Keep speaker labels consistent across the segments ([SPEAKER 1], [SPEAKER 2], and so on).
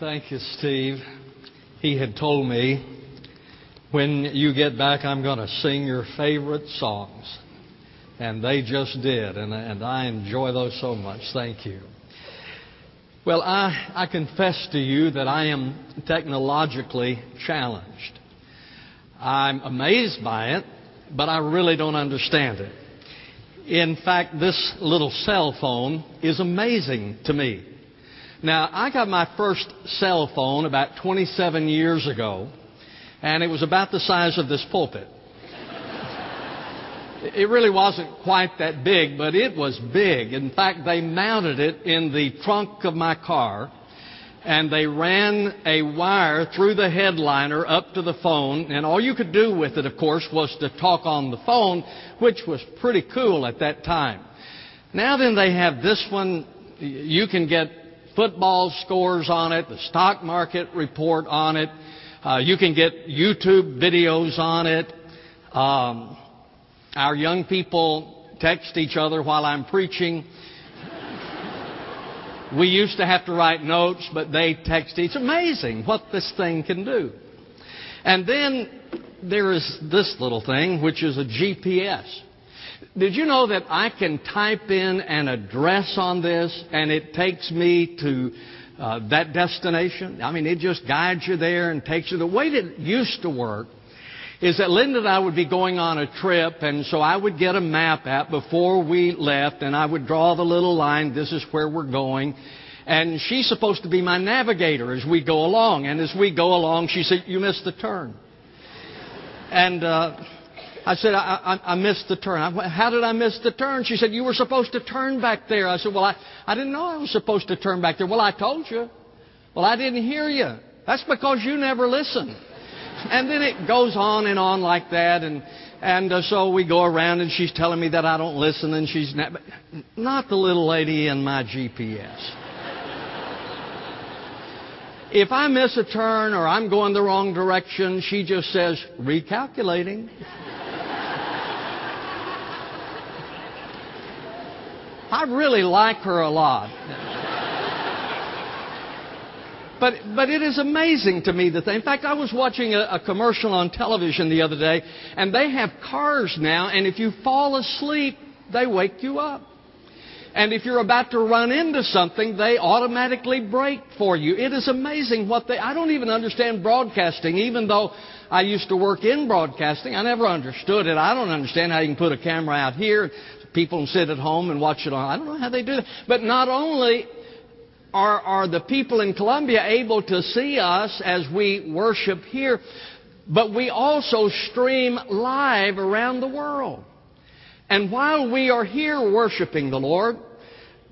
[SPEAKER 1] Thank you, Steve. He had told me, when you get back, I'm going to sing your favorite songs. And they just did, and, and I enjoy those so much. Thank you. Well, I, I confess to you that I am technologically challenged. I'm amazed by it, but I really don't understand it. In fact, this little cell phone is amazing to me. Now, I got my first cell phone about 27 years ago, and it was about the size of this pulpit. It really wasn't quite that big, but it was big. In fact, they mounted it in the trunk of my car, and they ran a wire through the headliner up to the phone, and all you could do with it, of course, was to talk on the phone, which was pretty cool at that time. Now then, they have this one. You can get football scores on it, the stock market report on it. Uh, you can get YouTube videos on it. Um, our young people text each other while I'm preaching. we used to have to write notes, but they text. each. It's amazing what this thing can do. And then there is this little thing, which is a GPS. Did you know that I can type in an address on this and it takes me to uh, that destination? I mean, it just guides you there and takes you. The way that it used to work is that Linda and I would be going on a trip, and so I would get a map out before we left, and I would draw the little line, this is where we're going. And she's supposed to be my navigator as we go along. And as we go along, she said, You missed the turn. And uh, I said, I, I, I missed the turn. I, How did I miss the turn? She said, You were supposed to turn back there. I said, Well, I, I didn't know I was supposed to turn back there. Well, I told you. Well, I didn't hear you. That's because you never listen. And then it goes on and on like that. And, and uh, so we go around and she's telling me that I don't listen and she's not, not the little lady in my GPS. if I miss a turn or I'm going the wrong direction, she just says, recalculating. I really like her a lot. But, but it is amazing to me that they, in fact, I was watching a, a commercial on television the other day, and they have cars now, and if you fall asleep, they wake you up. And if you're about to run into something, they automatically brake for you. It is amazing what they, I don't even understand broadcasting, even though I used to work in broadcasting. I never understood it. I don't understand how you can put a camera out here, people sit at home and watch it on. I don't know how they do that. But not only are, are the people in Columbia able to see us as we worship here, but we also stream live around the world. And while we are here worshiping the Lord,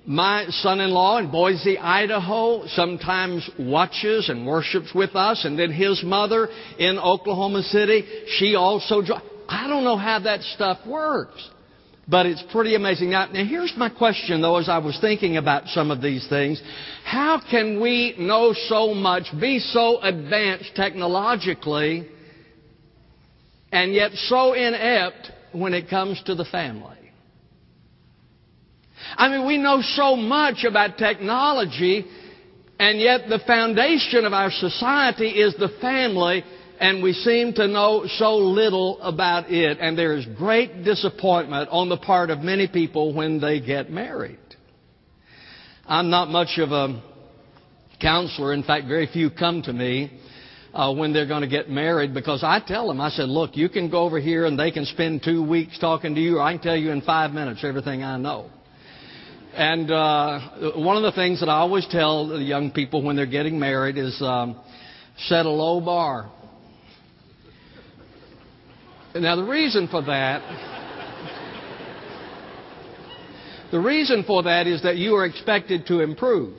[SPEAKER 1] my son-in-law in Boise, Idaho, sometimes watches and worships with us, and then his mother in Oklahoma City, she also. I don't know how that stuff works. But it's pretty amazing. Now, now, here's my question, though, as I was thinking about some of these things. How can we know so much, be so advanced technologically, and yet so inept when it comes to the family? I mean, we know so much about technology, and yet the foundation of our society is the family and we seem to know so little about it. And there is great disappointment on the part of many people when they get married. I'm not much of a counselor. In fact, very few come to me uh, when they're going to get married because I tell them, I said, look, you can go over here and they can spend two weeks talking to you, or I can tell you in five minutes everything I know. And uh, one of the things that I always tell the young people when they're getting married is um, set a low bar. Now, the reason for that, the reason for that is that you are expected to improve.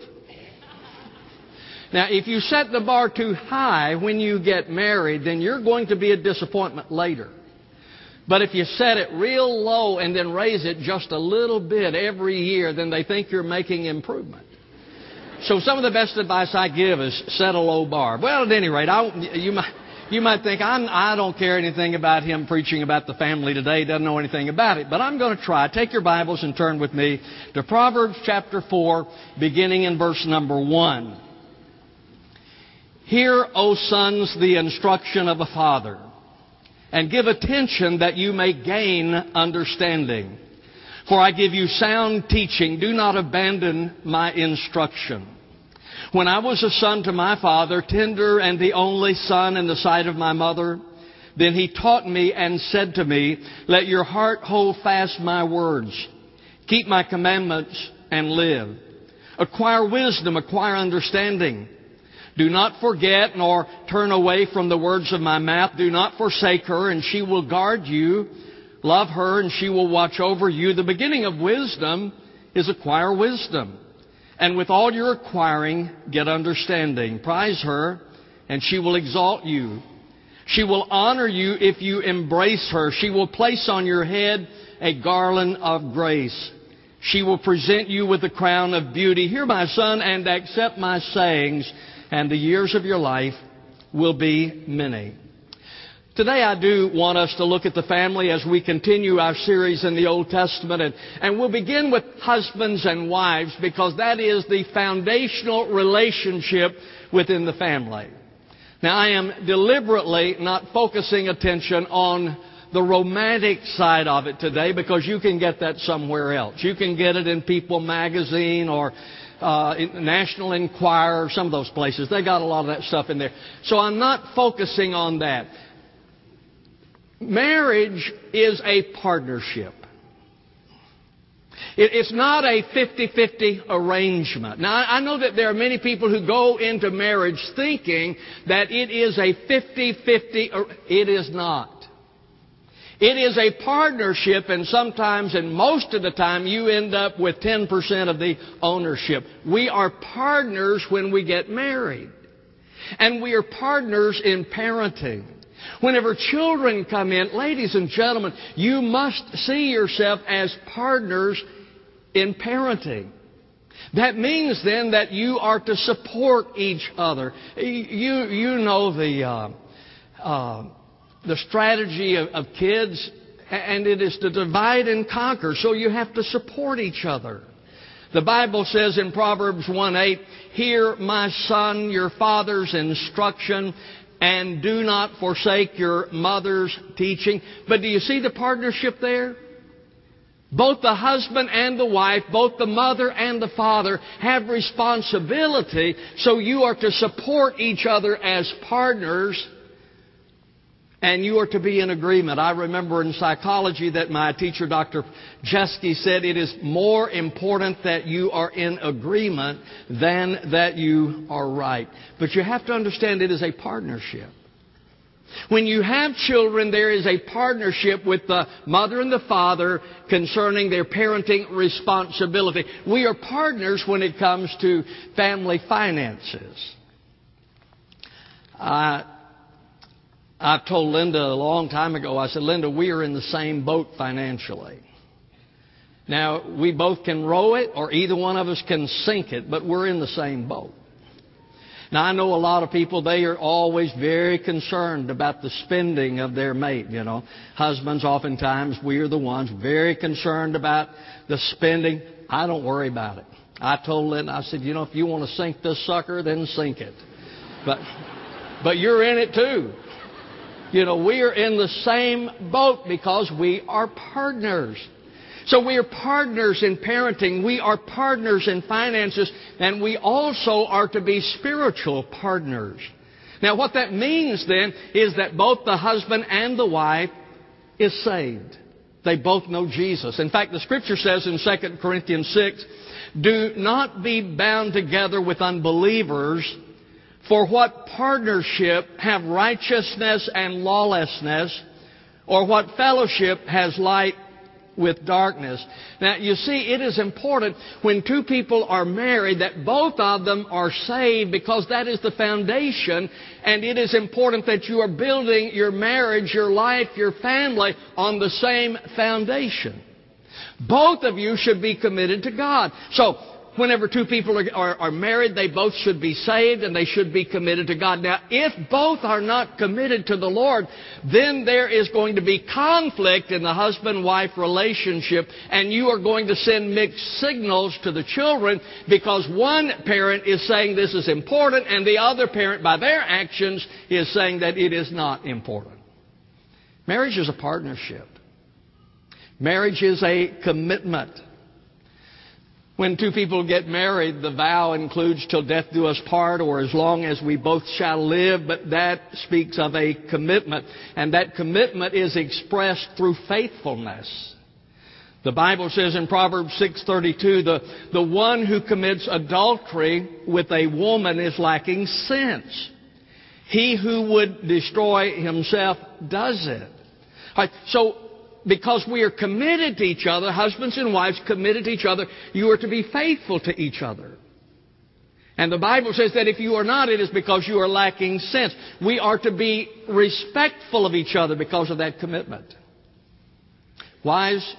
[SPEAKER 1] Now, if you set the bar too high when you get married, then you're going to be a disappointment later. But if you set it real low and then raise it just a little bit every year, then they think you're making improvement. So some of the best advice I give is set a low bar. Well, at any rate, I, you might, you might think, I'm, I don't care anything about him preaching about the family today, doesn't know anything about it. But I'm going to try. Take your Bibles and turn with me to Proverbs chapter 4, beginning in verse number 1. Hear, O sons, the instruction of a father, and give attention that you may gain understanding. For I give you sound teaching. Do not abandon my instruction. When I was a son to my father, tender and the only son in the sight of my mother, then he taught me and said to me, Let your heart hold fast my words. Keep my commandments and live. Acquire wisdom, acquire understanding. Do not forget nor turn away from the words of my mouth. Do not forsake her, and she will guard you. Love her, and she will watch over you. The beginning of wisdom is acquire wisdom. And with all your acquiring, get understanding. Prize her, and she will exalt you. She will honor you if you embrace her. She will place on your head a garland of grace. She will present you with a crown of beauty. Hear my son and accept my sayings and the years of your life will be many. Today I do want us to look at the family as we continue our series in the Old Testament and, and we'll begin with husbands and wives because that is the foundational relationship within the family. Now I am deliberately not focusing attention on the romantic side of it today because you can get that somewhere else. You can get it in People magazine or uh, National Enquirer, some of those places. They got a lot of that stuff in there. So I'm not focusing on that. Marriage is a partnership. It's not a 50-50 arrangement. Now, I know that there are many people who go into marriage thinking that it is a 50-50. It is not. It is a partnership, and sometimes, and most of the time, you end up with 10% of the ownership. We are partners when we get married. And we are partners in parenting. Whenever children come in, ladies and gentlemen, you must see yourself as partners in parenting. That means then that you are to support each other. You, you know the, uh, uh, the strategy of, of kids, and it is to divide and conquer. So you have to support each other. The Bible says in Proverbs 1 8, Hear, my son, your father's instruction, and do not forsake your mother's teaching. But do you see the partnership there? Both the husband and the wife, both the mother and the father have responsibility, so you are to support each other as partners and you are to be in agreement. I remember in psychology that my teacher, Dr. Jeske, said it is more important that you are in agreement than that you are right. But you have to understand it is a partnership. When you have children, there is a partnership with the mother and the father concerning their parenting responsibility. We are partners when it comes to family finances. Uh, I told Linda a long time ago, I said, Linda, we are in the same boat financially. Now, we both can row it, or either one of us can sink it, but we're in the same boat. Now, I know a lot of people, they are always very concerned about the spending of their mate, you know. Husbands, oftentimes, we are the ones very concerned about the spending. I don't worry about it. I told Linda, I said, you know, if you want to sink this sucker, then sink it. But, but you're in it too. You know, we are in the same boat because we are partners. So we are partners in parenting. We are partners in finances. And we also are to be spiritual partners. Now what that means then is that both the husband and the wife is saved. They both know Jesus. In fact, the scripture says in 2 Corinthians 6, do not be bound together with unbelievers for what partnership have righteousness and lawlessness, or what fellowship has light with darkness. Now, you see, it is important when two people are married that both of them are saved because that is the foundation, and it is important that you are building your marriage, your life, your family on the same foundation. Both of you should be committed to God. So, whenever two people are, are, are, married, they both should be saved and they should be committed to God. Now, if both are not committed to the Lord, then there is going to be conflict in the husband-wife relationship and you are going to send mixed signals to the children because one parent is saying this is important and the other parent, by their actions, is saying that it is not important. Marriage is a partnership. Marriage is a commitment. When two people get married, the vow includes till death do us part or as long as we both shall live, but that speaks of a commitment. And that commitment is expressed through faithfulness. The Bible says in Proverbs 6:32, the, the one who commits adultery with a woman is lacking sense. He who would destroy himself does it. So because we are committed to each other, husbands and wives committed to each other, you are to be faithful to each other. And the Bible says that if you are not, it is because you are lacking sense. We are to be respectful of each other because of that commitment. Wives,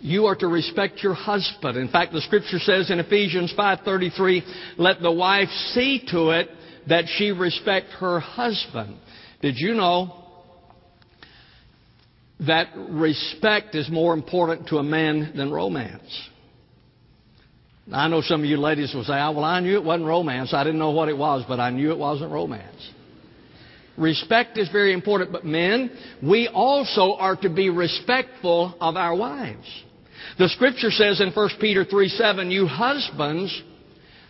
[SPEAKER 1] you are to respect your husband. In fact, the scripture says in Ephesians 5:33, "Let the wife see to it that she respect her husband." Did you know that respect is more important to a man than romance. I know some of you ladies will say, oh, well, I knew it wasn't romance. I didn't know what it was, but I knew it wasn't romance. Respect is very important, but men, we also are to be respectful of our wives. The scripture says in 1 Peter 3 7, you husbands,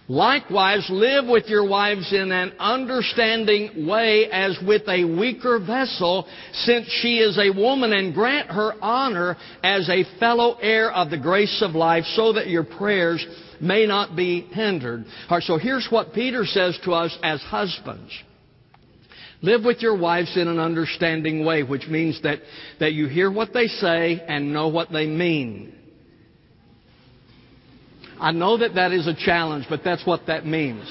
[SPEAKER 1] Likewise, live with your wives in an understanding way as with a weaker vessel, since she is a woman, and grant her honor as a fellow heir of the grace of life, so that your prayers may not be hindered. All right, so here's what Peter says to us as husbands. Live with your wives in an understanding way, which means that, that you hear what they say and know what they mean. I know that that is a challenge, but that's what that means.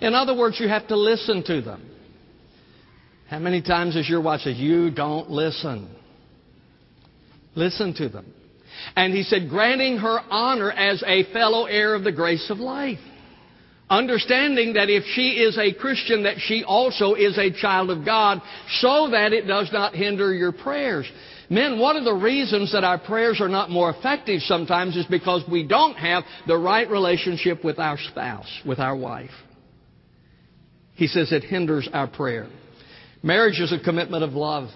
[SPEAKER 1] In other words, you have to listen to them. How many times has your wife said, You don't listen? Listen to them. And he said, granting her honor as a fellow heir of the grace of life. Understanding that if she is a Christian, that she also is a child of God, so that it does not hinder your prayers. Men, one of the reasons that our prayers are not more effective sometimes is because we don't have the right relationship with our spouse, with our wife. He says it hinders our prayer. Marriage is a commitment of love.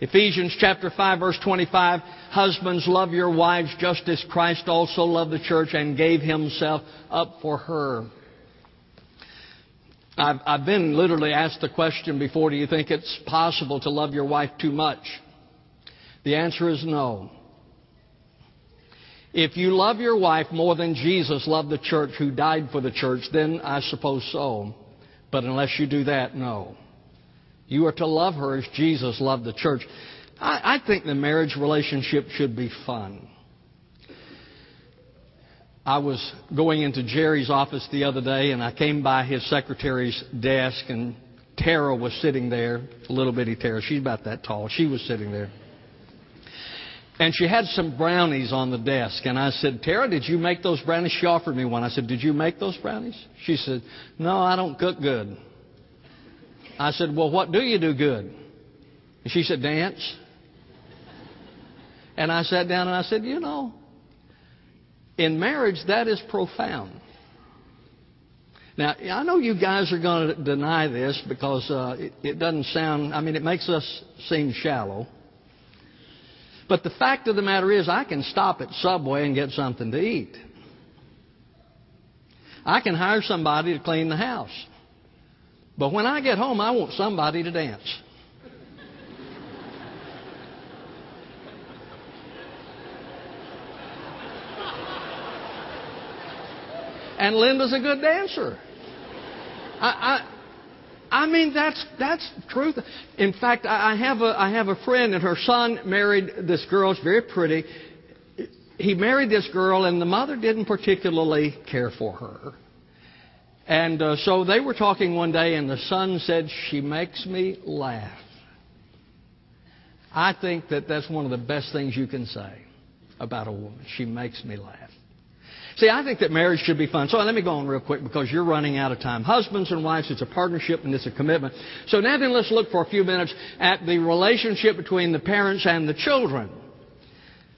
[SPEAKER 1] Ephesians chapter 5 verse 25, husbands love your wives just as Christ also loved the church and gave himself up for her. I've, I've been literally asked the question before, do you think it's possible to love your wife too much? The answer is no. If you love your wife more than Jesus loved the church who died for the church, then I suppose so. But unless you do that, no. You are to love her as Jesus loved the church. I, I think the marriage relationship should be fun. I was going into Jerry's office the other day and I came by his secretary's desk and Tara was sitting there, little bitty Tara. She's about that tall. She was sitting there. And she had some brownies on the desk. And I said, Tara, did you make those brownies? She offered me one. I said, Did you make those brownies? She said, No, I don't cook good. I said, Well, what do you do good? And she said, Dance. And I sat down and I said, You know, in marriage, that is profound. Now, I know you guys are going to deny this because uh, it, it doesn't sound, I mean, it makes us seem shallow. But the fact of the matter is, I can stop at Subway and get something to eat. I can hire somebody to clean the house. But when I get home, I want somebody to dance. And Linda's a good dancer. I, I, mean, that's, that's truth. In fact, I have, a, I have a friend, and her son married this girl. She's very pretty. He married this girl, and the mother didn't particularly care for her. And uh, so they were talking one day, and the son said, She makes me laugh. I think that that's one of the best things you can say. about a woman. She makes me laugh. See, I think that marriage should be fun. So let me go on real quick because you're running out of time. Husbands and wives, it's a partnership and it's a commitment. So now then let's look for a few minutes at the relationship between the parents and the children.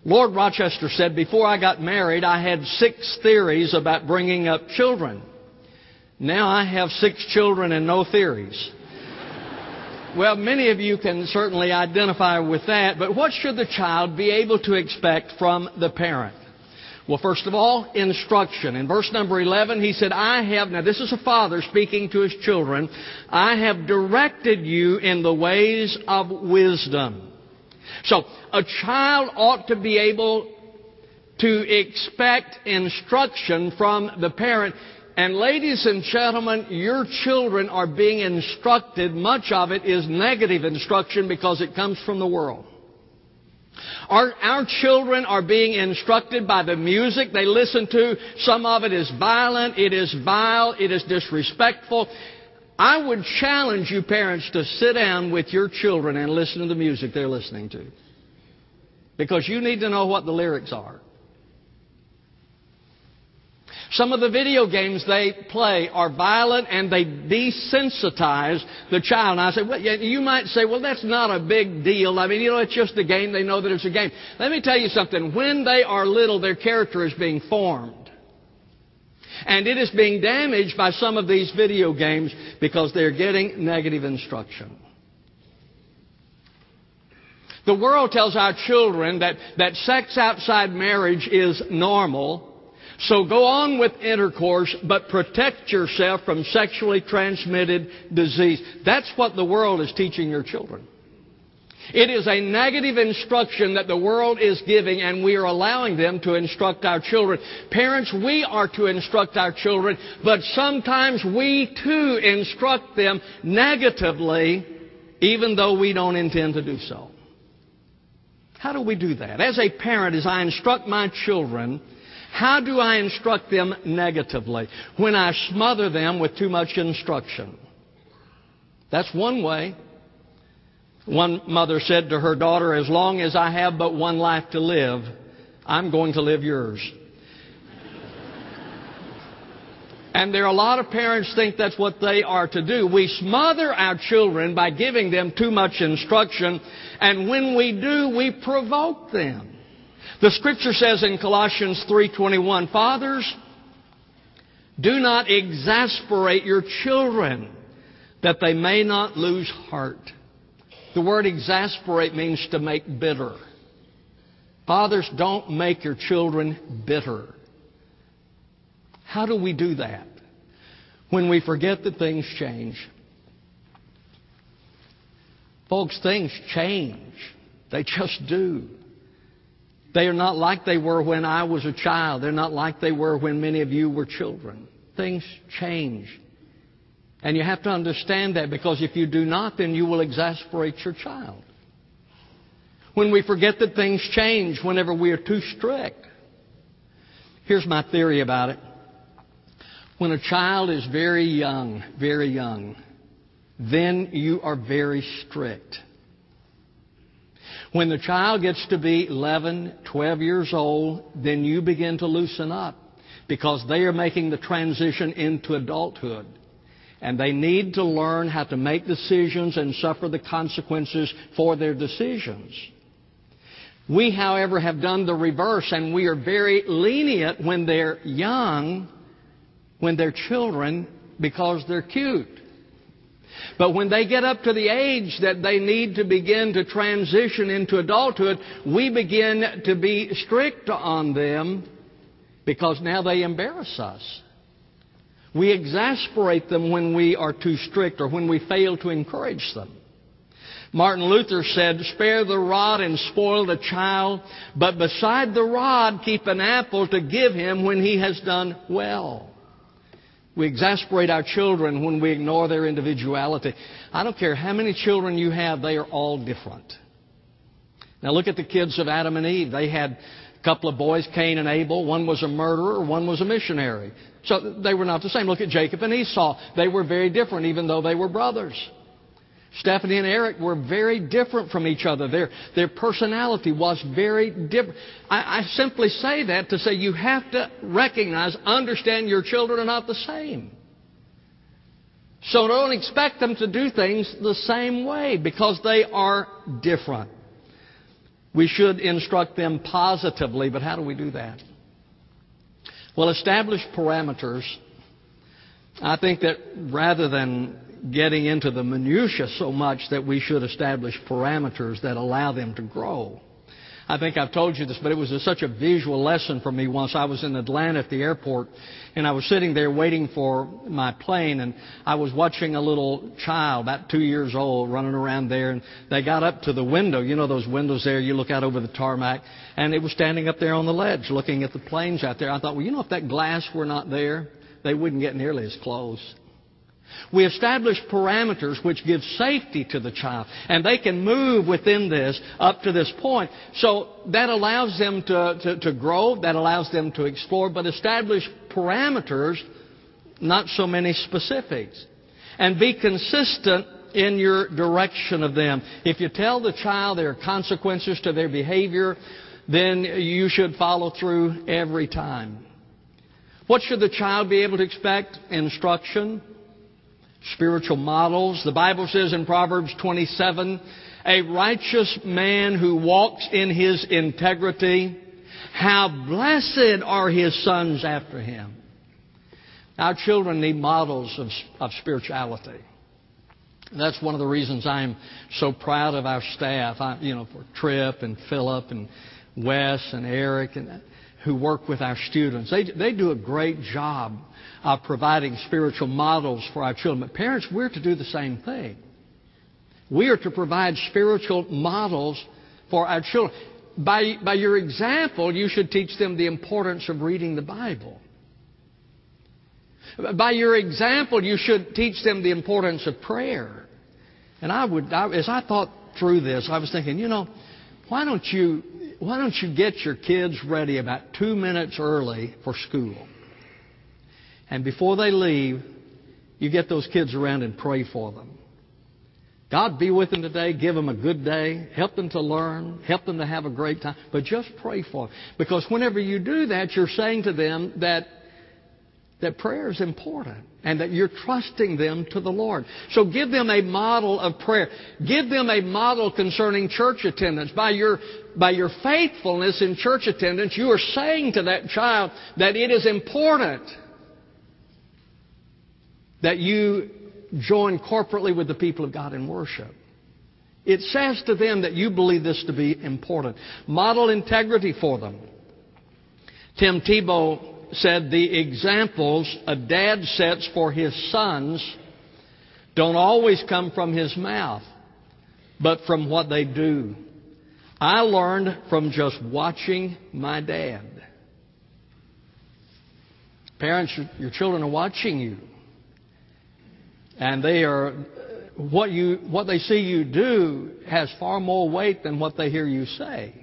[SPEAKER 1] Lord Rochester said, before I got married, I had six theories about bringing up children. Now I have six children and no theories. well, many of you can certainly identify with that, but what should the child be able to expect from the parent? Well, first of all, instruction. In verse number 11, he said, I have, now this is a father speaking to his children, I have directed you in the ways of wisdom. So, a child ought to be able to expect instruction from the parent. And ladies and gentlemen, your children are being instructed. Much of it is negative instruction because it comes from the world. Our, our children are being instructed by the music they listen to. Some of it is violent, it is vile, it is disrespectful. I would challenge you parents to sit down with your children and listen to the music they're listening to. Because you need to know what the lyrics are. Some of the video games they play are violent and they desensitize the child. And I say, well, you might say, well, that's not a big deal. I mean, you know, it's just a game. They know that it's a game. Let me tell you something. When they are little, their character is being formed. And it is being damaged by some of these video games because they're getting negative instruction. The world tells our children that, that sex outside marriage is normal so go on with intercourse, but protect yourself from sexually transmitted disease. That's what the world is teaching your children. It is a negative instruction that the world is giving, and we are allowing them to instruct our children. Parents, we are to instruct our children, but sometimes we too instruct them negatively, even though we don't intend to do so. How do we do that? As a parent, as I instruct my children, how do I instruct them negatively? When I smother them with too much instruction. That's one way. One mother said to her daughter, As long as I have but one life to live, I'm going to live yours. And there are a lot of parents think that's what they are to do. We smother our children by giving them too much instruction, and when we do, we provoke them. The scripture says in Colossians 3:21, "Fathers, do not exasperate your children that they may not lose heart." The word exasperate means to make bitter. Fathers, don't make your children bitter. How do we do that? When we forget that things change. Folks, things change. They just do. They are not like they were when I was a child. They're not like they were when many of you were children. Things change. And you have to understand that because if you do not, then you will exasperate your child. When we forget that things change whenever we are too strict. Here's my theory about it. When a child is very young, very young, then you are very strict. When the child gets to be 11, 12 years old, then you begin to loosen up because they are making the transition into adulthood. And they need to learn how to make decisions and suffer the consequences for their decisions. We, however, have done the reverse and we are very lenient when they're young, when they're children, because they're cute. But when they get up to the age that they need to begin to transition into adulthood, we begin to be strict on them because now they embarrass us. We exasperate them when we are too strict or when we fail to encourage them. Martin Luther said, Spare the rod and spoil the child, but beside the rod keep an apple to give him when he has done well. We exasperate our children when we ignore their individuality. I don't care how many children you have, they are all different. Now look at the kids of Adam and Eve. They had a couple of boys, Cain and Abel. One was a murderer, one was a missionary. So they were not the same. Look at Jacob and Esau. They were very different, even though they were brothers. Stephanie and Eric were very different from each other. Their, their personality was very different. I, I simply say that to say you have to recognize, understand your children are not the same. So don't expect them to do things the same way because they are different. We should instruct them positively, but how do we do that? Well, establish parameters. I think that rather than getting into the minutiae so much that we should establish parameters that allow them to grow. I think I've told you this, but it was such a visual lesson for me once. I was in Atlanta at the airport, and I was sitting there waiting for my plane, and I was watching a little child, about two years old, running around there, and they got up to the window. You know those windows there, you look out over the tarmac, and it was standing up there on the ledge looking at the planes out there. I thought, well, you know, if that glass were not there, they wouldn't get nearly as close. We establish parameters which give safety to the child, and they can move within this up to this point. So that allows them to, to, to grow, that allows them to explore, but establish parameters, not so many specifics. And be consistent in your direction of them. If you tell the child there are consequences to their behavior, then you should follow through every time. What should the child be able to expect? Instruction spiritual models. The Bible says in Proverbs 27, a righteous man who walks in his integrity, how blessed are his sons after him. Our children need models of, of spirituality. That's one of the reasons I'm so proud of our staff. I, you know, for Trip and Philip and Wes and Eric and who work with our students. They, they do a great job of providing spiritual models for our children. But parents, we're to do the same thing. We are to provide spiritual models for our children. By, by your example, you should teach them the importance of reading the Bible. By your example, you should teach them the importance of prayer. And I would, I, as I thought through this, I was thinking, you know, why don't you, why don't you get your kids ready about two minutes early for school? And before they leave, you get those kids around and pray for them. God be with them today. Give them a good day. Help them to learn. Help them to have a great time. But just pray for them. Because whenever you do that, you're saying to them that, that prayer is important and that you're trusting them to the Lord. So give them a model of prayer. Give them a model concerning church attendance. By your, by your faithfulness in church attendance, you are saying to that child that it is important that you join corporately with the people of God in worship. It says to them that you believe this to be important. Model integrity for them. Tim Tebow said the examples a dad sets for his sons don't always come from his mouth, but from what they do. I learned from just watching my dad. Parents, your children are watching you. And they are, what, you, what they see you do has far more weight than what they hear you say.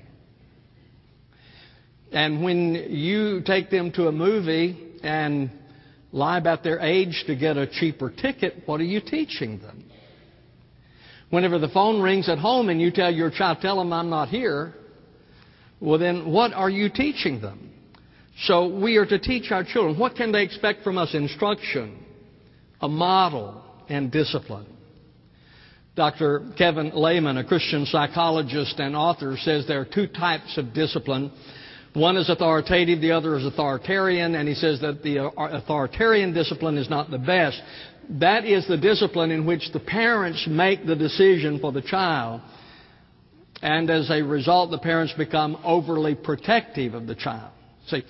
[SPEAKER 1] And when you take them to a movie and lie about their age to get a cheaper ticket, what are you teaching them? Whenever the phone rings at home and you tell your child, tell them I'm not here, well then what are you teaching them? So we are to teach our children. What can they expect from us? Instruction, a model, and discipline. Dr. Kevin Leman, a Christian psychologist and author, says there are two types of discipline. One is authoritative, the other is authoritarian, and he says that the uh, authoritarian discipline is not the best. That is the discipline in which the parents make the decision for the child. And as a result, the parents become overly protective of the child. See,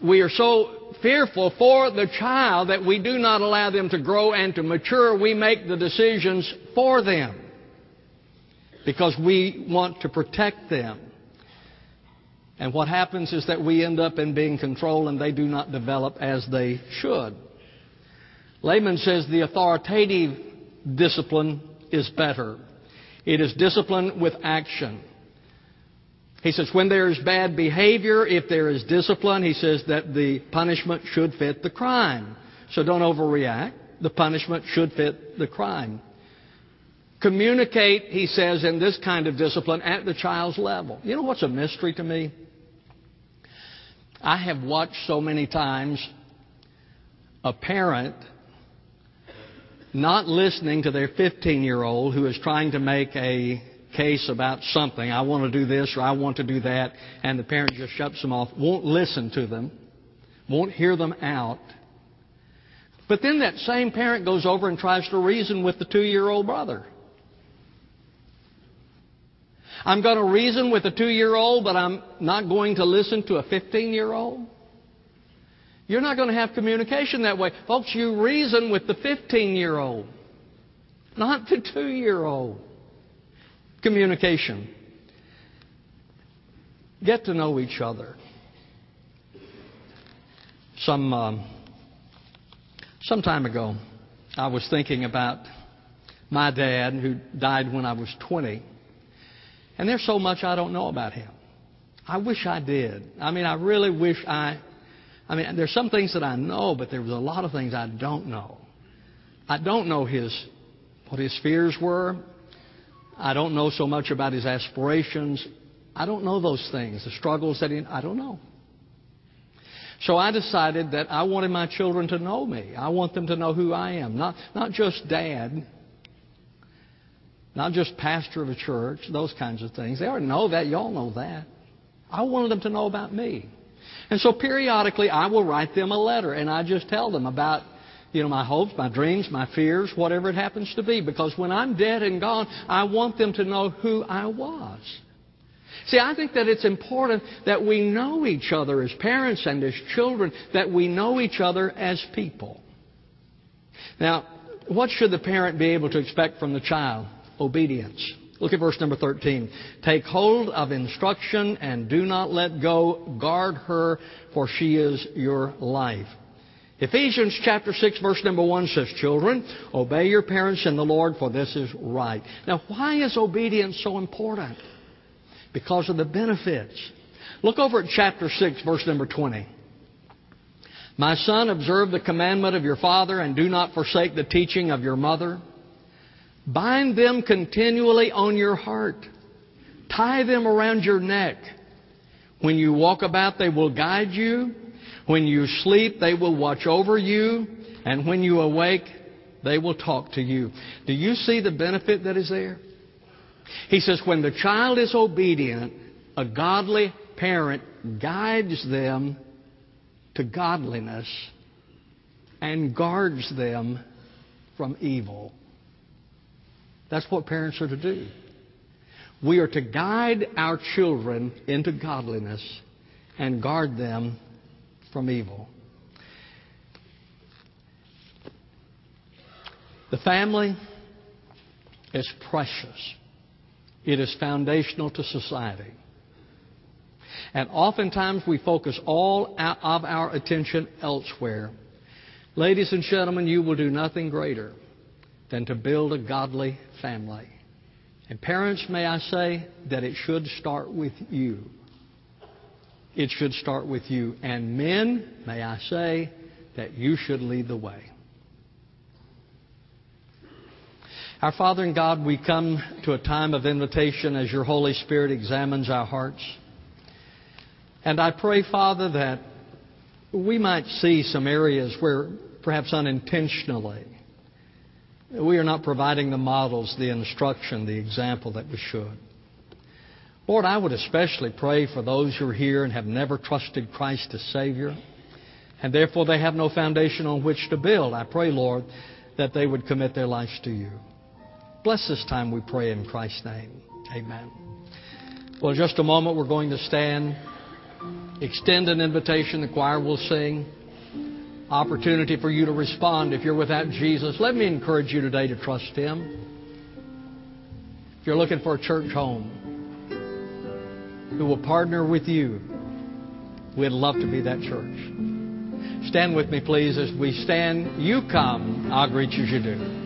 [SPEAKER 1] we are so fearful for the child that we do not allow them to grow and to mature. We make the decisions for them because we want to protect them. And what happens is that we end up in being controlled and they do not develop as they should. Leman says the authoritative discipline is better. It is discipline with action. He says, when there is bad behavior, if there is discipline, he says that the punishment should fit the crime. So don't overreact. The punishment should fit the crime. Communicate, he says, in this kind of discipline at the child's level. You know what's a mystery to me? I have watched so many times a parent not listening to their 15 year old who is trying to make a case about something. I want to do this or I want to do that. And the parent just shuts them off, won't listen to them, won't hear them out. But then that same parent goes over and tries to reason with the two year old brother. I'm going to reason with a two year old, but I'm not going to listen to a 15 year old. You're not going to have communication that way. Folks, you reason with the 15 year old, not the two year old. Communication. Get to know each other. Some, um, some time ago, I was thinking about my dad who died when I was 20. And there's so much I don't know about him. I wish I did. I mean, I really wish I. I mean, there's some things that I know, but there's a lot of things I don't know. I don't know his what his fears were. I don't know so much about his aspirations. I don't know those things, the struggles that he. I don't know. So I decided that I wanted my children to know me. I want them to know who I am, not not just dad, not just pastor of a church, those kinds of things. They already know that. Y'all know that. I wanted them to know about me. And so periodically I will write them a letter and I just tell them about you know, my hopes, my dreams, my fears, whatever it happens to be. Because when I'm dead and gone, I want them to know who I was. See, I think that it's important that we know each other as parents and as children, that we know each other as people. Now, what should the parent be able to expect from the child? Obedience. Look at verse number 13. Take hold of instruction and do not let go. Guard her, for she is your life. Ephesians chapter 6 verse number 1 says, Children, obey your parents in the Lord, for this is right. Now, why is obedience so important? Because of the benefits. Look over at chapter 6 verse number 20. My son, observe the commandment of your father and do not forsake the teaching of your mother. Bind them continually on your heart. Tie them around your neck. When you walk about, they will guide you. When you sleep, they will watch over you. And when you awake, they will talk to you. Do you see the benefit that is there? He says, when the child is obedient, a godly parent guides them to godliness and guards them from evil. That's what parents are to do. We are to guide our children into godliness and guard them from evil. The family is precious. It is foundational to society. And oftentimes we focus all of our attention elsewhere. Ladies and gentlemen, you will do nothing greater than to build a godly family. And parents, may I say that it should start with you. It should start with you. And men, may I say that you should lead the way. Our Father in God, we come to a time of invitation as your Holy Spirit examines our hearts. And I pray, Father, that we might see some areas where perhaps unintentionally we are not providing the models, the instruction, the example that we should. Lord, I would especially pray for those who are here and have never trusted Christ as Savior, and therefore they have no foundation on which to build. I pray, Lord, that they would commit their lives to you. Bless this time, we pray in Christ's name. Amen. Well, in just a moment, we're going to stand, extend an invitation. The choir will sing opportunity for you to respond if you're without Jesus. Let me encourage you today to trust Him. If you're looking for a church home who will partner with you, we'd love to be that church. Stand with me, please, as we stand. You come, I'll greet you as you do.